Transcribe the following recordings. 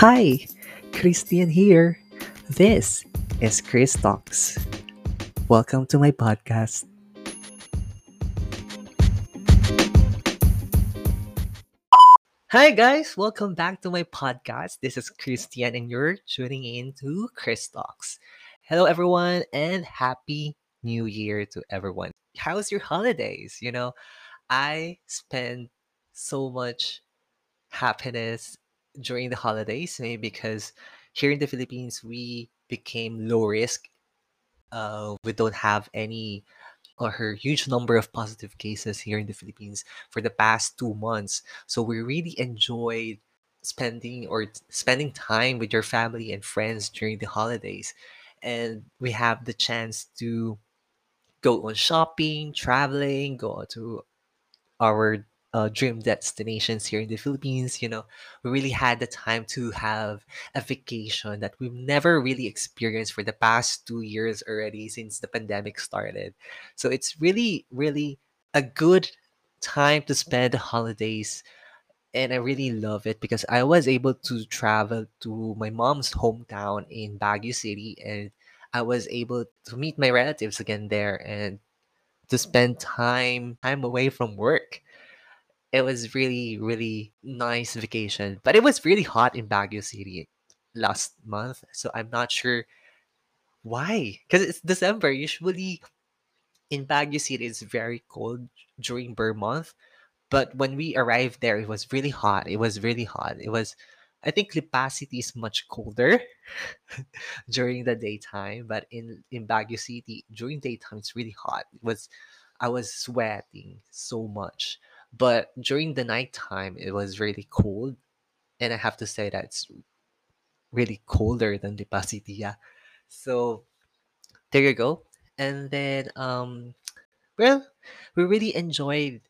Hi, Christian here. This is Chris Talks. Welcome to my podcast. Hi, guys. Welcome back to my podcast. This is Christian, and you're tuning in to Chris Talks. Hello, everyone, and Happy New Year to everyone. How's your holidays? You know, I spend so much happiness during the holidays, maybe because here in the Philippines, we became low risk. Uh, we don't have any or her huge number of positive cases here in the Philippines for the past two months. So we really enjoyed spending or spending time with your family and friends during the holidays. And we have the chance to go on shopping, traveling, go to our uh, dream destinations here in the Philippines. You know, we really had the time to have a vacation that we've never really experienced for the past two years already since the pandemic started. So it's really, really a good time to spend the holidays. And I really love it because I was able to travel to my mom's hometown in Baguio City and I was able to meet my relatives again there and to spend time time away from work it was really, really nice vacation. But it was really hot in Baguio City last month. So I'm not sure why. Because it's December. Usually in Baguio City, it's very cold during Ber month. But when we arrived there, it was really hot. It was really hot. It was, I think Lipa City is much colder during the daytime. But in, in Baguio City, during daytime, it's really hot. It was, I was sweating so much. But during the nighttime, it was really cold. And I have to say that it's really colder than the City. So there you go. And then, um, well, we really enjoyed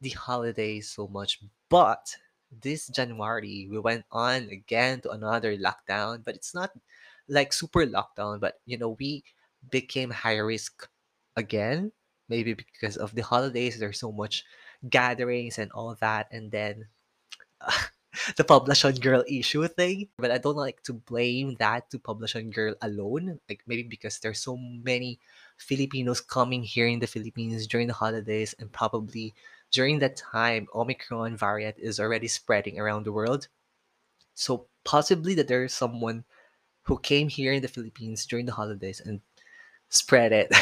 the holidays so much. But this January, we went on again to another lockdown. But it's not like super lockdown, but you know, we became high risk again. Maybe because of the holidays, there's so much gatherings and all that. And then the Poblacion Girl issue thing. But I don't like to blame that to Poblacion Girl alone. Like maybe because there's so many Filipinos coming here in the Philippines during the holidays and probably during that time Omicron variant is already spreading around the world. So possibly that there's someone who came here in the Philippines during the holidays and spread it.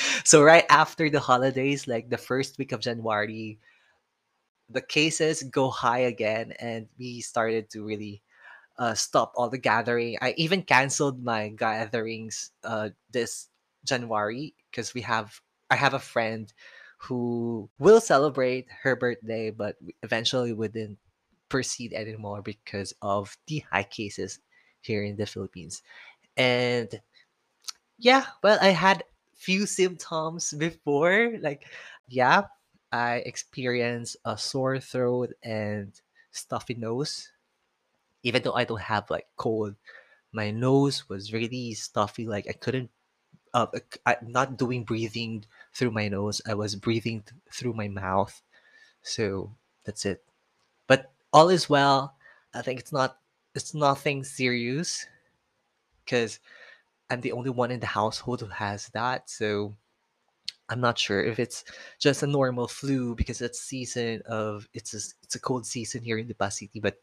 so right after the holidays, like the first week of January, the cases go high again and we started to really uh, stop all the gathering. I even canceled my gatherings uh, this January because we have I have a friend who will celebrate her birthday, but eventually we didn't proceed anymore because of the high cases here in the Philippines. And yeah, well, I had few symptoms before. Like, yeah, I experienced a sore throat and stuffy nose. Even though I don't have like cold, my nose was really stuffy. Like I couldn't, uh, I, not doing breathing through my nose. I was breathing th- through my mouth. So that's it. But all is well. I think it's not, it's nothing serious because I'm the only one in the household who has that. So I'm not sure if it's just a normal flu because it's season of it's a, it's a cold season here in the City, but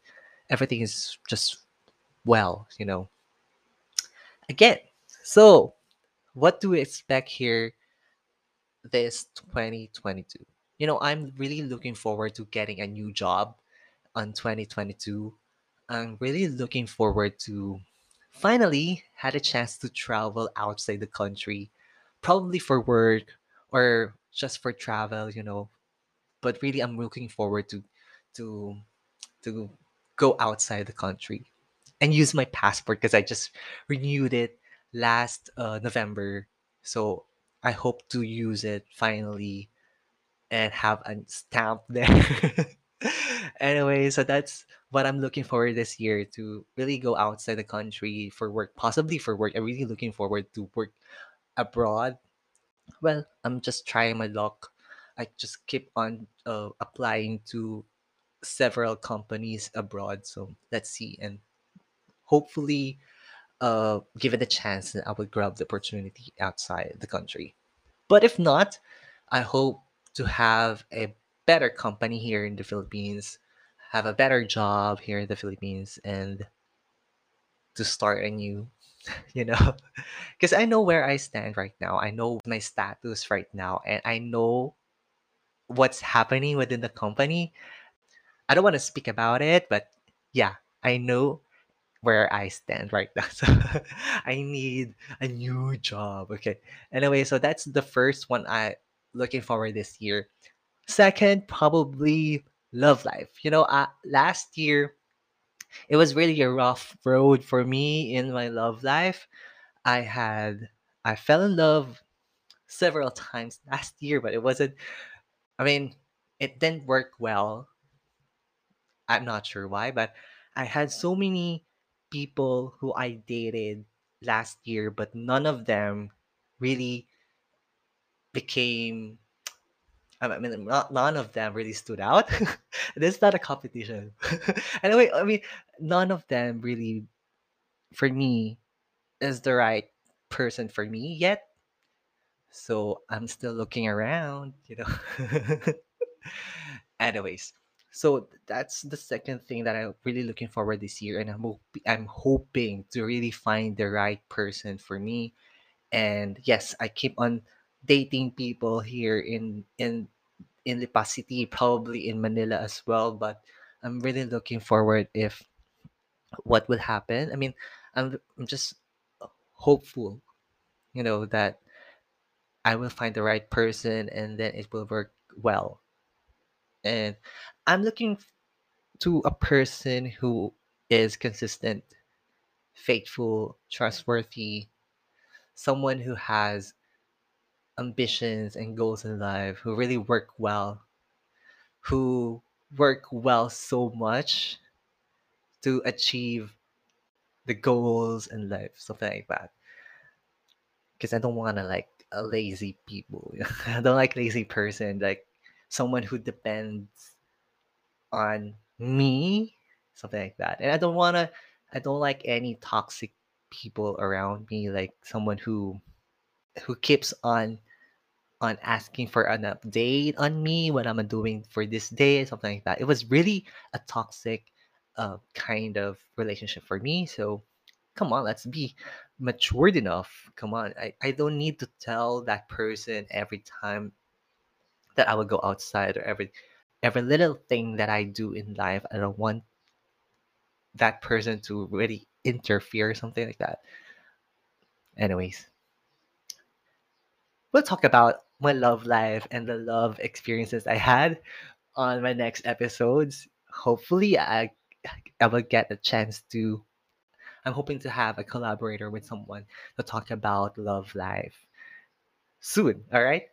everything is just well, you know. Again, so what do we expect here this 2022? You know, I'm really looking forward to getting a new job on 2022. I'm really looking forward to finally had a chance to travel outside the country, probably for work or just for travel, you know. But really, I'm looking forward to to to go outside the country and use my passport because I just renewed it last uh, November. So I hope to use it finally and have a stamp there. anyway, so that's what I'm looking forward this year to really go outside the country for work, possibly for work. I'm really looking forward to work abroad. Well, I'm just trying my luck. I just keep on uh, applying to several companies abroad. So let's see. And hopefully, uh, given the chance, I will grab the opportunity outside the country. But if not, I hope to have a better company here in the Philippines, have a better job here in the Philippines, and to start a new, you know, because I know where I stand right now. I know my status right now, and I know what's happening within the company. I don't want to speak about it, but yeah, I know where I stand right now. So I need a new job. Okay. Anyway, so that's the first one I looking forward this year. Second, probably love life. You know, uh, last year it was really a rough road for me in my love life. I had I fell in love several times last year, but it wasn't I mean, it didn't work well. I'm not sure why, but I had so many people who I dated last year, but none of them really became. I mean, not, none of them really stood out. this is not a competition. anyway, I mean, none of them really, for me, is the right person for me yet. So I'm still looking around, you know. Anyways, so that's the second thing that I'm really looking forward this year, and I'm I'm hoping to really find the right person for me. And yes, I keep on dating people here in in in Lipa City, probably in Manila as well. But I'm really looking forward if what will happen. I mean, I'm I'm just hopeful, you know, that I will find the right person and then it will work well. And I'm looking to a person who is consistent, faithful, trustworthy, someone who has ambitions and goals in life, who really work well, who work well so much to achieve the goals in life, something like that. Because I don't want to like a lazy people. I don't like lazy person, like someone who depends on me, something like that. And I don't want to, I don't like any toxic people around me, like someone who who keeps on on asking for an update on me what I'm doing for this day, something like that. It was really a toxic uh, kind of relationship for me. So come on, let's be matured enough. Come on, I, I don't need to tell that person every time that I will go outside or every every little thing that I do in life. I don't want that person to really interfere or something like that. Anyways, we'll talk about my love life and the love experiences I had on my next episodes. Hopefully, I I will get a chance to. I'm hoping to have a collaborator with someone to talk about love life soon. All right.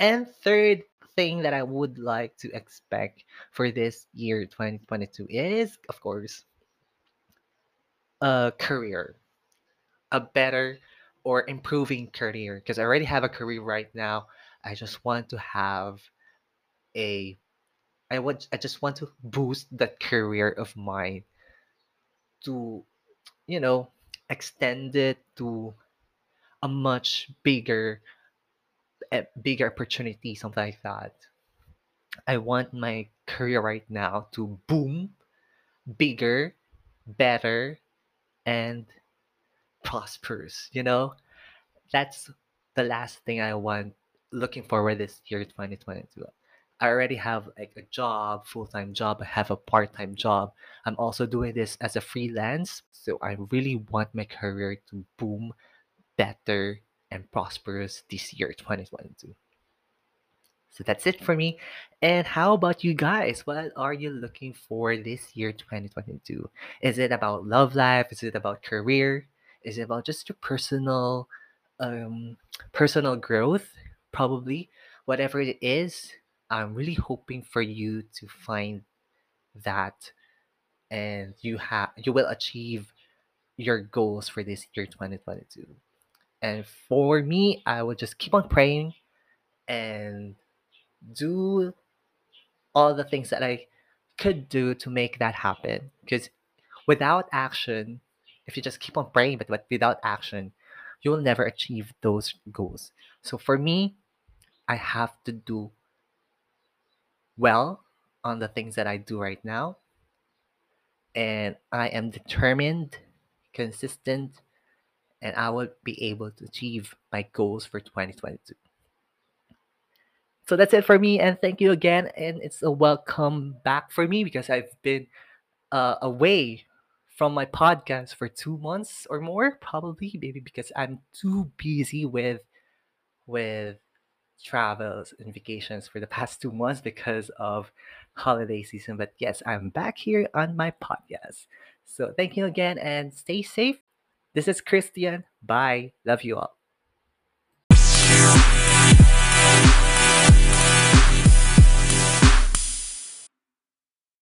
And third thing that I would like to expect for this year 2022 is, of course, a career, a better or improving career. Because I already have a career right now. I just want to have a I want I just want to boost that career of mine to, you know, extend it to a much bigger a bigger opportunity, something like that. I want my career right now to boom, bigger, better, and prosperous. You know, that's the last thing I want looking forward this year, 2022. I already have like a job, full-time job. I have a part-time job. I'm also doing this as a freelance. So I really want my career to boom better and prosperous this year, 2022. So that's it for me. And how about you guys? What are you looking for this year, 2022? Is it about love life? Is it about career? Is about just your personal um personal growth? Probably. Whatever it is, I'm really hoping for you to find that and you have you will achieve your goals for this year 2022. And for me, I will just keep on praying and do all the things that I could do to make that happen. Because without action, if you just keep on praying but, but without action, you will never achieve those goals. So for me, I have to do well on the things that I do right now. And I am determined, consistent, and I will be able to achieve my goals for 2022. So that's it for me, and thank you again. And it's a welcome back for me because I've been uh, away from my podcast for two months or more, probably, maybe because I'm too busy with with travels and vacations for the past two months because of holiday season. But yes, I'm back here on my podcast. So thank you again and stay safe. This is Christian. Bye. Love you all.